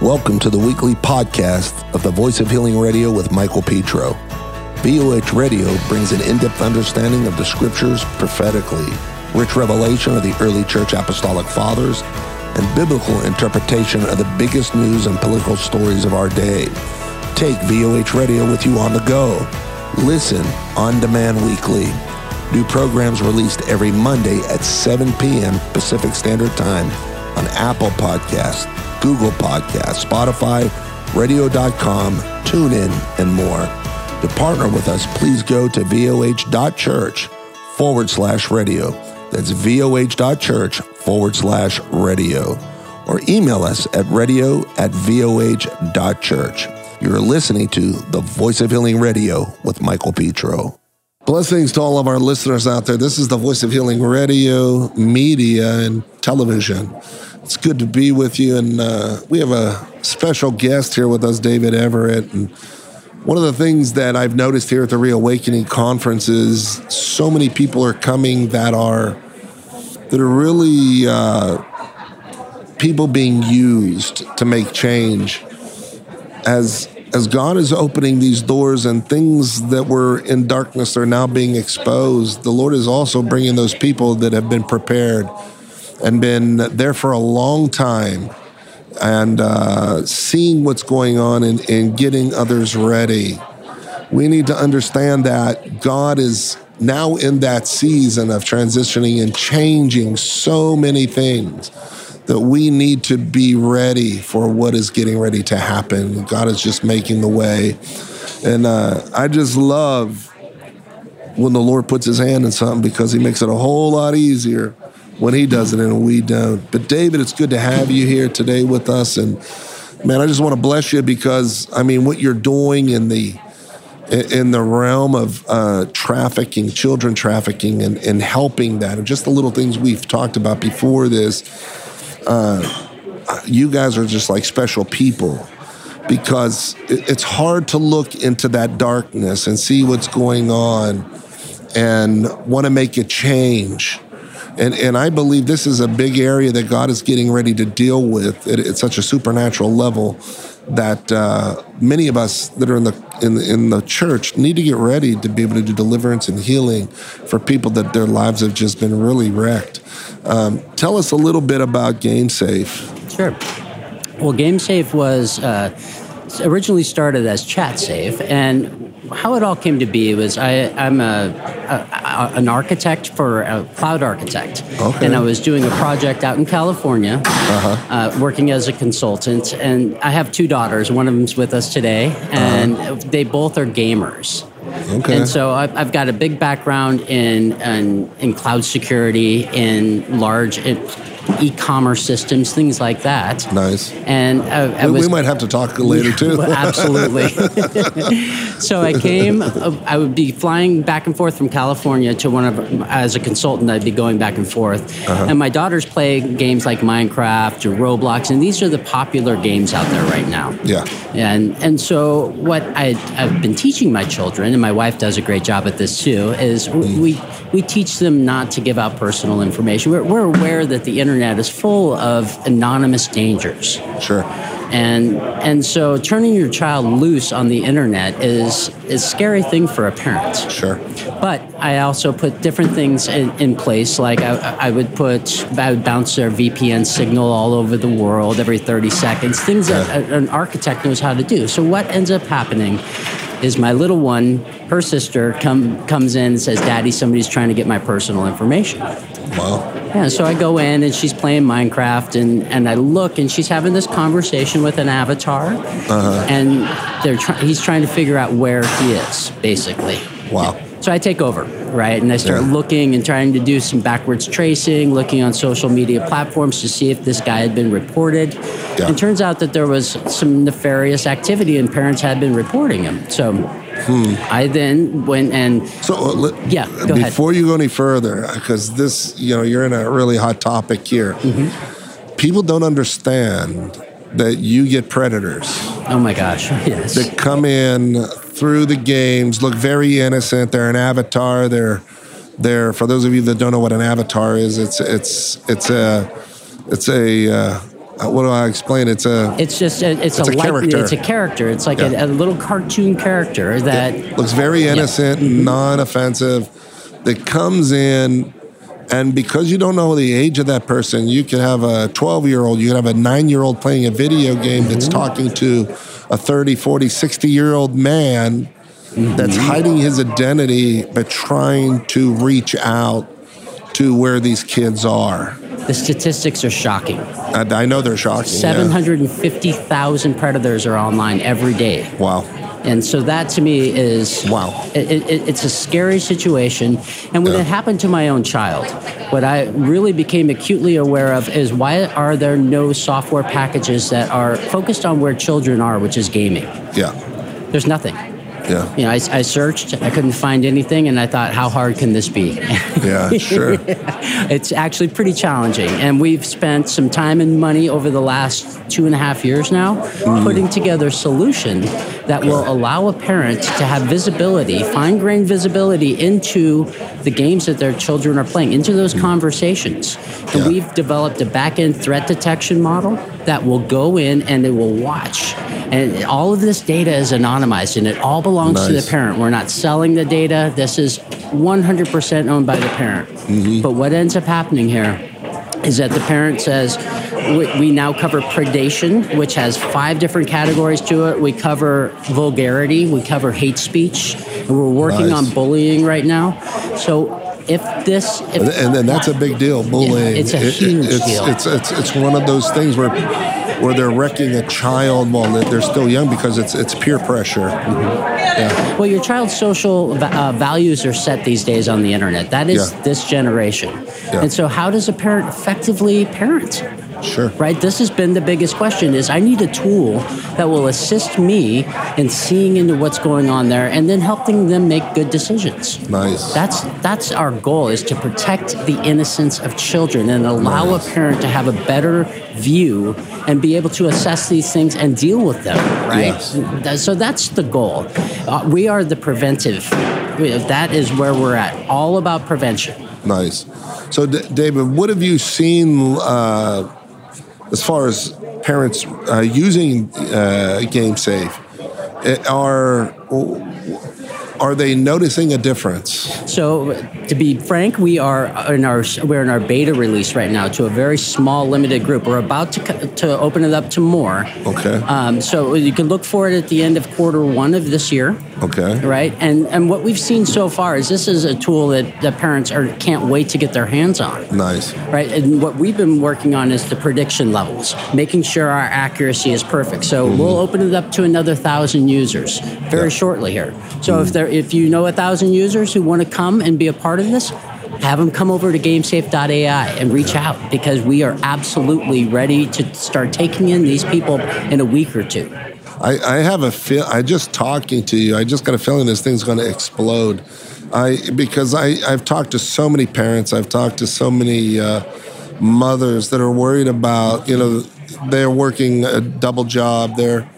Welcome to the weekly podcast of the Voice of Healing Radio with Michael Petro. VOH Radio brings an in depth understanding of the scriptures prophetically, rich revelation of the early church apostolic fathers, and biblical interpretation of the biggest news and political stories of our day. Take VOH Radio with you on the go. Listen on demand weekly. New programs released every Monday at 7 p.m. Pacific Standard Time on Apple Podcasts, Google Podcasts, Spotify, radio.com, TuneIn, and more. To partner with us, please go to voh.church forward slash radio. That's voh.church forward slash radio. Or email us at radio at voh.church. You're listening to the Voice of Healing Radio with Michael Petro. Blessings to all of our listeners out there. This is the Voice of Healing Radio, media, and television. It's good to be with you. And uh, we have a special guest here with us, David Everett. And one of the things that I've noticed here at the Reawakening Conference is so many people are coming that are that are really uh, people being used to make change as as God is opening these doors and things that were in darkness are now being exposed, the Lord is also bringing those people that have been prepared and been there for a long time and uh, seeing what's going on and, and getting others ready. We need to understand that God is now in that season of transitioning and changing so many things that we need to be ready for what is getting ready to happen. God is just making the way. And uh, I just love when the Lord puts his hand in something because he makes it a whole lot easier when he does it and we don't. But David, it's good to have you here today with us. And man, I just want to bless you because I mean, what you're doing in the in the realm of uh, trafficking, children trafficking, and, and helping that, and just the little things we've talked about before this uh, you guys are just like special people because it's hard to look into that darkness and see what's going on and want to make a change. And, and I believe this is a big area that God is getting ready to deal with at, at such a supernatural level that uh, many of us that are in the, in the in the church need to get ready to be able to do deliverance and healing for people that their lives have just been really wrecked. Um, tell us a little bit about GameSafe. Sure. Well, GameSafe was uh, originally started as ChatSafe, and how it all came to be was I, am a, a, an architect for a cloud architect, okay. and I was doing a project out in California, uh-huh. uh, working as a consultant. And I have two daughters. One of them's with us today, and uh-huh. they both are gamers. Okay. And so I've got a big background in in, in cloud security, in large e-commerce systems, things like that. Nice. And I, I we, was, we might have to talk later too. absolutely. so I came. I would be flying back and forth from California to one of as a consultant. I'd be going back and forth, Uh-huh. and my daughters play games like Minecraft or Roblox, and these are the popular games out there right now. Yeah. And and so what I, I've been teaching my children, and my wife does a great job at this too, is Mm. we we teach them not to give out personal information. We're, we're aware that the internet is full of anonymous dangers. Sure. And and so turning your child loose on the internet is is a scary thing for a parent. Sure. But I also put different things in, in place. Like I, I would put, I would bounce their VPN signal all over the world every 30 seconds. Things that a- an architect knows how to do. So what ends up happening is my little one, her sister, come comes in and says, "Daddy, somebody's trying to get my personal information." Wow. Yeah, so I go in and she's playing Minecraft and, and I look and she's having this conversation with an avatar uh-huh. and they're try- he's trying to figure out where he is basically. Wow. So I take over, right? And I start Yeah. looking and trying to do some backwards tracing, looking on social media platforms to see if this guy had been reported. Yeah. And turns out that there was some nefarious activity and parents had been reporting him. So I then went and So uh, Yeah, go ahead. before you go any further, because this, you know, you're in a really hot topic here. Mm-hmm. People don't understand that you get predators oh my gosh, yes. that come in through the games, look very innocent. They're an avatar. They're they're for those of you that don't know what an avatar is. It's it's it's a it's a uh, what do I explain? It's a It's just a, it's, It's a, a like- character. It's a character. It's like Yeah. a, a little cartoon character that looks very innocent, Mm-hmm. non-offensive. That comes in, and because you don't know the age of that person, you can have a 12-year-old, you can have a nine-year-old playing a video game that's Mm-hmm. talking to a 30, 40, 60-year-old man that's Mm-hmm. hiding his identity but trying to reach out to where these kids are. The statistics are shocking. And I know they're shocking. yeah. Seven hundred and fifty thousand predators are online every day. Wow. And so that to me is Wow. It, it, it's a scary situation. And when Yeah. it happened to my own child, what I really became acutely aware of is why are there no software packages that are focused on where children are, which is gaming? Yeah. There's nothing. Yeah. You know, I, I searched, I couldn't find anything, and I thought, how hard can this be? Yeah. Sure. it's actually pretty challenging. And we've spent some time and money over the last two and a half years now mm. putting together a solution that will allow a parent to have visibility, fine grained visibility into the games that their children are playing, into those mm. conversations. And Yeah. we've developed a back end threat detection model that will go in and it will watch. And all of this data is anonymized and it all belongs to the parent. We're not selling the data. This is 100% owned by the parent. Mm-hmm. But what ends up happening here is that the parent says, we, we now cover predation, which has five different categories to it. We cover vulgarity, we cover hate speech, and we're working Nice. on bullying right now. So if this, if, And, and then that's a big deal. Bullying. it's a It- it- huge it's, deal. It's, it's it's one of those things where where they're wrecking a child while they're they're still young because it's it's peer pressure. Yeah. Well, your child's social uh, values are set these days on the internet. That is Yeah. this generation. Yeah. And so, how does a parent effectively parent? Sure. Right. This has been the biggest question: is I need a tool that will assist me in seeing into what's going on there, and then helping them make good decisions. Nice. That's that's our goal: is to protect the innocence of children and allow Nice. a parent to have a better view and be able to assess these things and deal with them. Right. Yes. So that's the goal. Uh, we are the preventive. That is where we're at. All about prevention. Nice. So, D- David, what have you seen uh, as far as parents uh, using uh, GameSafe? Are are they noticing a difference? So, to be frank, we are in our we're in our beta release right now to a very small, limited group. We're about to to open it up to more. Okay. Um, so you can look for it at the end of quarter one of this year. Okay. Right, and and what we've seen so far is this is a tool that the parents are can't wait to get their hands on. Nice. Right, and what we've been working on is the prediction levels, making sure our accuracy is perfect. So we'll open it up to another thousand users very Yeah. shortly here. So if there, if you know a thousand users who want to come and be a part of this, have them come over to GameSafe.ai and reach out because we are absolutely ready to start taking in these people in a week or two. I, I have a feel. I just talking to you. I just got a feeling this thing's going to explode. I because I I've talked to so many parents. I've talked to so many uh, mothers that are worried about. You know, they're working a double job. They're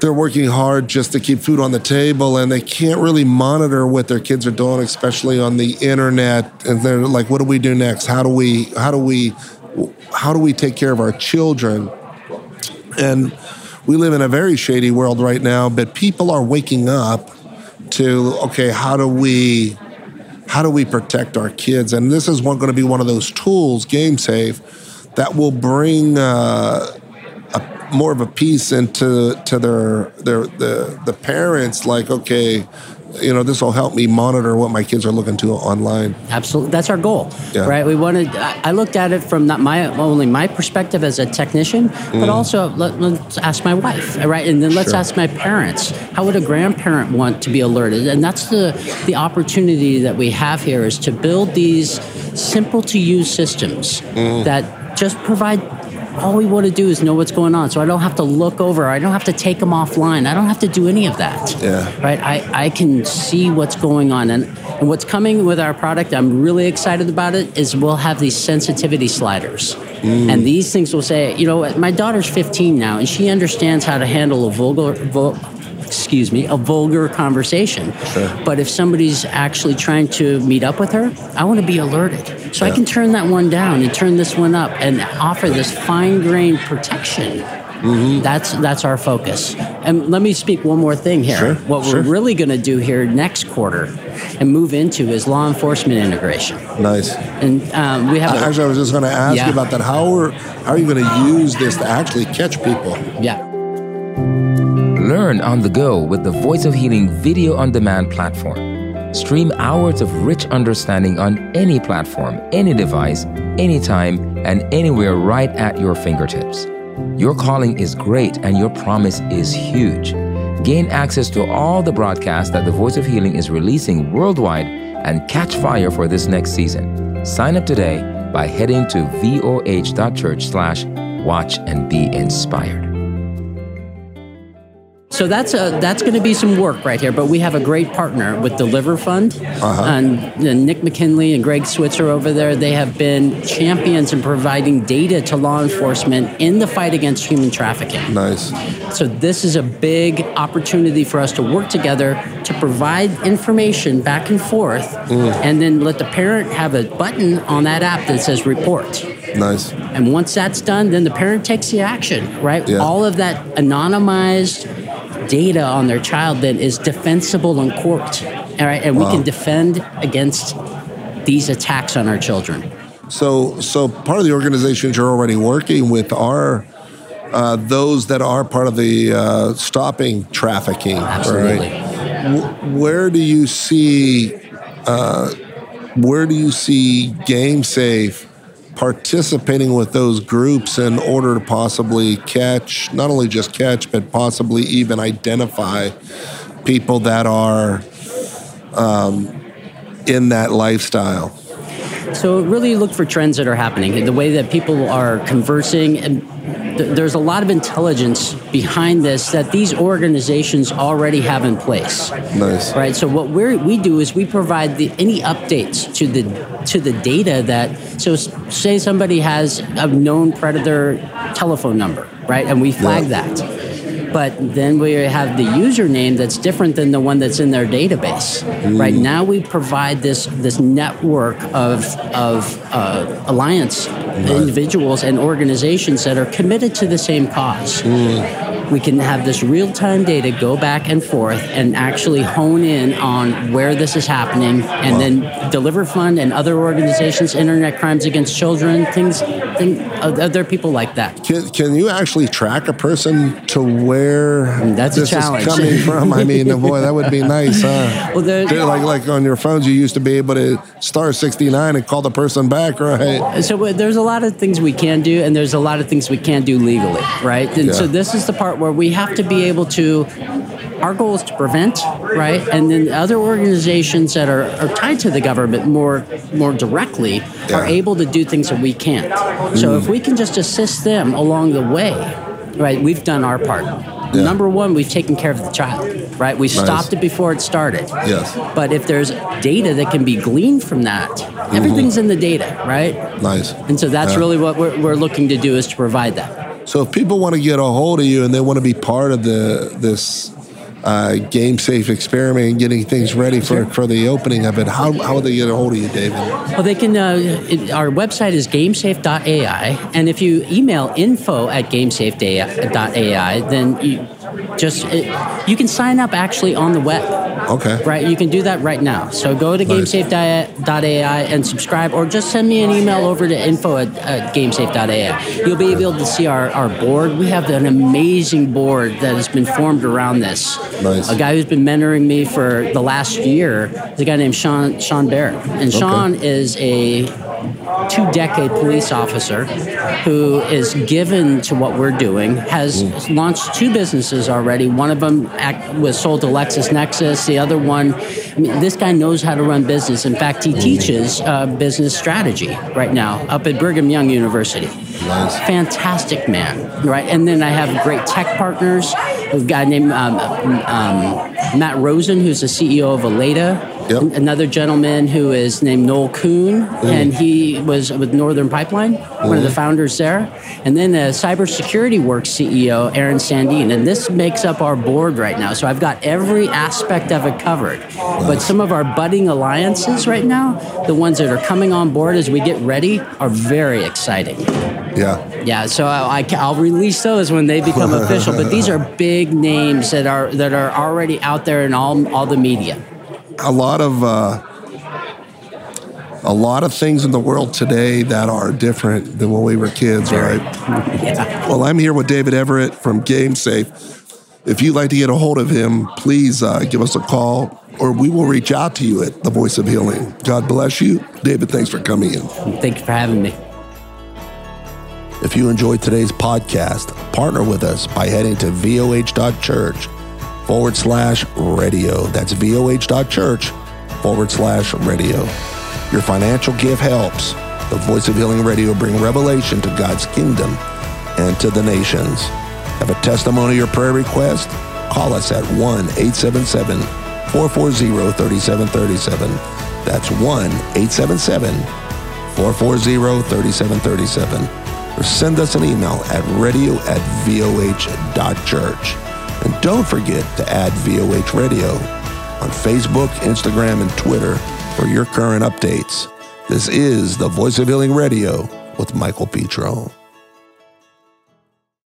they're working hard just to keep food on the table, and they can't really monitor what their kids are doing, especially on the internet. And they're like, "What do we do next? How do we? How do we? How do we take care of our children?" And we live in a very shady world right now, but people are waking up to okay, how do we how do we protect our kids? And this is going to be one of those tools, GameSafe, that will bring uh, more of a peace into to their their the the parents. Like, okay, you know, this will help me monitor what my kids are looking to online. Absolutely, that's our goal, Yeah. right? We wanted. I looked at it from not my only my perspective as a technician, but mm. also let, us ask my wife, right? And then let's Sure. ask my parents. How would a grandparent want to be alerted? And that's the the opportunity that we have here is to build these simple to use systems mm. that just provide. All we want to do is know what's going on, so I don't have to look over. I don't have to take them offline. I don't have to do any of that Yeah. right? I, I can see what's going on. And, and what's coming with our product, I'm really excited about it, is we'll have these sensitivity sliders. Mm. And these things will say, you know, my daughter's 15 now, and she understands how to handle a vulgar, vul, excuse me, a vulgar conversation. Sure. But if somebody's actually trying to meet up with her, I want to be alerted. So I can turn that one down and turn this one up and offer this fine grained protection. Mm-hmm. That's that's our focus. And let me speak one more thing here. Sure, What sure. we're really going to do here next quarter and move into is law enforcement integration. Nice. And um, we have a, Actually, I was just going to ask Yeah. you about that. How are how are you going to use this to actually catch people? yeah. Learn on the go with the Voice of Healing video on demand platform. Stream hours of rich understanding on any platform, any device, anytime, and anywhere right at your fingertips. Your calling is great and your promise is huge. Gain access to all the broadcasts that the Voice of Healing is releasing worldwide and catch fire for this next season. Sign up today by heading to voh.church slash watch and be inspired. So that's a that's going to be some work right here. But we have a great partner with DeliverFund, and, and Nick McKinley and Greg Switzer over there. They have been champions in providing data to law enforcement in the fight against human trafficking. Nice. So this is a big opportunity for us to work together to provide information back and forth, Mm. and then let the parent have a button on that app that says report. Nice. And once that's done, then the parent takes the action, right? Yeah. All of that anonymized data on their child then is defensible in court. All right, and we can defend against these attacks on our children. So, so part of the organizations you're already working with are uh, those that are part of the uh, stopping trafficking. Absolutely. Right? Wh- Where do you see? Uh, where do you see GameSafe participating with those groups in order to possibly catch, not only just catch, but possibly even identify people that are um, in that lifestyle? So really look for trends that are happening. The way that people are conversing, and there's a lot of intelligence behind this that these organizations already have in place. Nice. Right. So what we we do is we provide the, any updates to the to the data that. So say somebody has a known predator telephone number, right, and we flag Yeah. that. But then we have the username that's different than the one that's in their database. Right now, we provide this this network of of uh, alliance individuals and organizations that are committed to the same cause we can have this real time data go back and forth and actually hone in on where this is happening and then DeliverFund and other organizations internet crimes against children things, thing, other people like that Can, can you actually track a person to where mm, That's a challenge. is coming from? I mean, boy, that would be nice, huh? Well, like like on your phones, you used to be able to star sixty nine and call the person back, right? so there's a lot of things we can do and there's a lot of things we can't do legally right and so this is the part where we have to be able to our goal is to prevent right? And then other organizations that are, are tied to the government more more directly are able to do things that we can't. So if we can just assist them along the way right we've done our part. Number one we've taken care of the child right? We stopped it before it started. Yes. but if there's data that can be gleaned from that mm-hmm. everything's in the data right? Nice. and so that's Yeah. really what we're, we're looking to do is to provide that. So if people want to get a hold of you and they want to be part of the this uh, GameSafe experiment and getting things ready for, for the opening of it, how, how they get a hold of you, David? Well, they can. Uh, it, our website is gamesafe.ai, and if you email info at gamesafe.ai, then you just it, you can sign up actually on the web. Okay. Right, you can do that right now. So go to Nice. gamesafe.ai and subscribe, or just send me an email over to info at, at gamesafe.ai. You'll be able to see our, our board. We have an amazing board that has been formed around this. Nice. A guy who's been mentoring me for the last year is a guy named Sean Sean Barrett, and Sean is a two decade police officer who is given to what we're doing, has launched two businesses already. One of them act, was sold to LexisNexis. The other one, I mean, this guy knows how to run business. In fact, he teaches uh, business strategy right now up at Brigham Young University. Nice. Fantastic man, right? And then I have great tech partners. A guy named um, um, Matt Rosen, who's the CEO of Aleda. Yep. An- Another gentleman who is named Noel Kuhn, and he was with Northern Pipeline, one of the founders there. And then the Cybersecurity Works CEO, Aaron Sandine. And this makes up our board right now. So I've got every aspect of it covered. But some of our budding alliances right now, the ones that are coming on board as we get ready, are very exciting. Yeah. Yeah, so I, will release those when they become official. But these are big names that are that are already out there in all all the media. A lot of uh, a lot of things in the world today that are different than when we were kids, Very. right? Yeah. Well, I'm here with David Everett from GameSafe. If you'd like to get a hold of him, please uh, give us a call or we will reach out to you at the Voice of Healing. God bless you. David, thanks for coming in. Thank you for having me. If you enjoyed today's podcast, partner with us by heading to voh.church forward slash radio. That's voh.church forward slash radio. Your financial gift helps the Voice of Healing Radio bring revelation to God's kingdom and to the nations. Have a testimony or prayer request? Call us at 1 877 440 3737. That's 1 877 440 3737 or send us an email at radio at voh.church. And don't forget to add VOH Radio on Facebook, Instagram, and Twitter for your current updates. This is the Voice of Healing Radio with Michael Petro.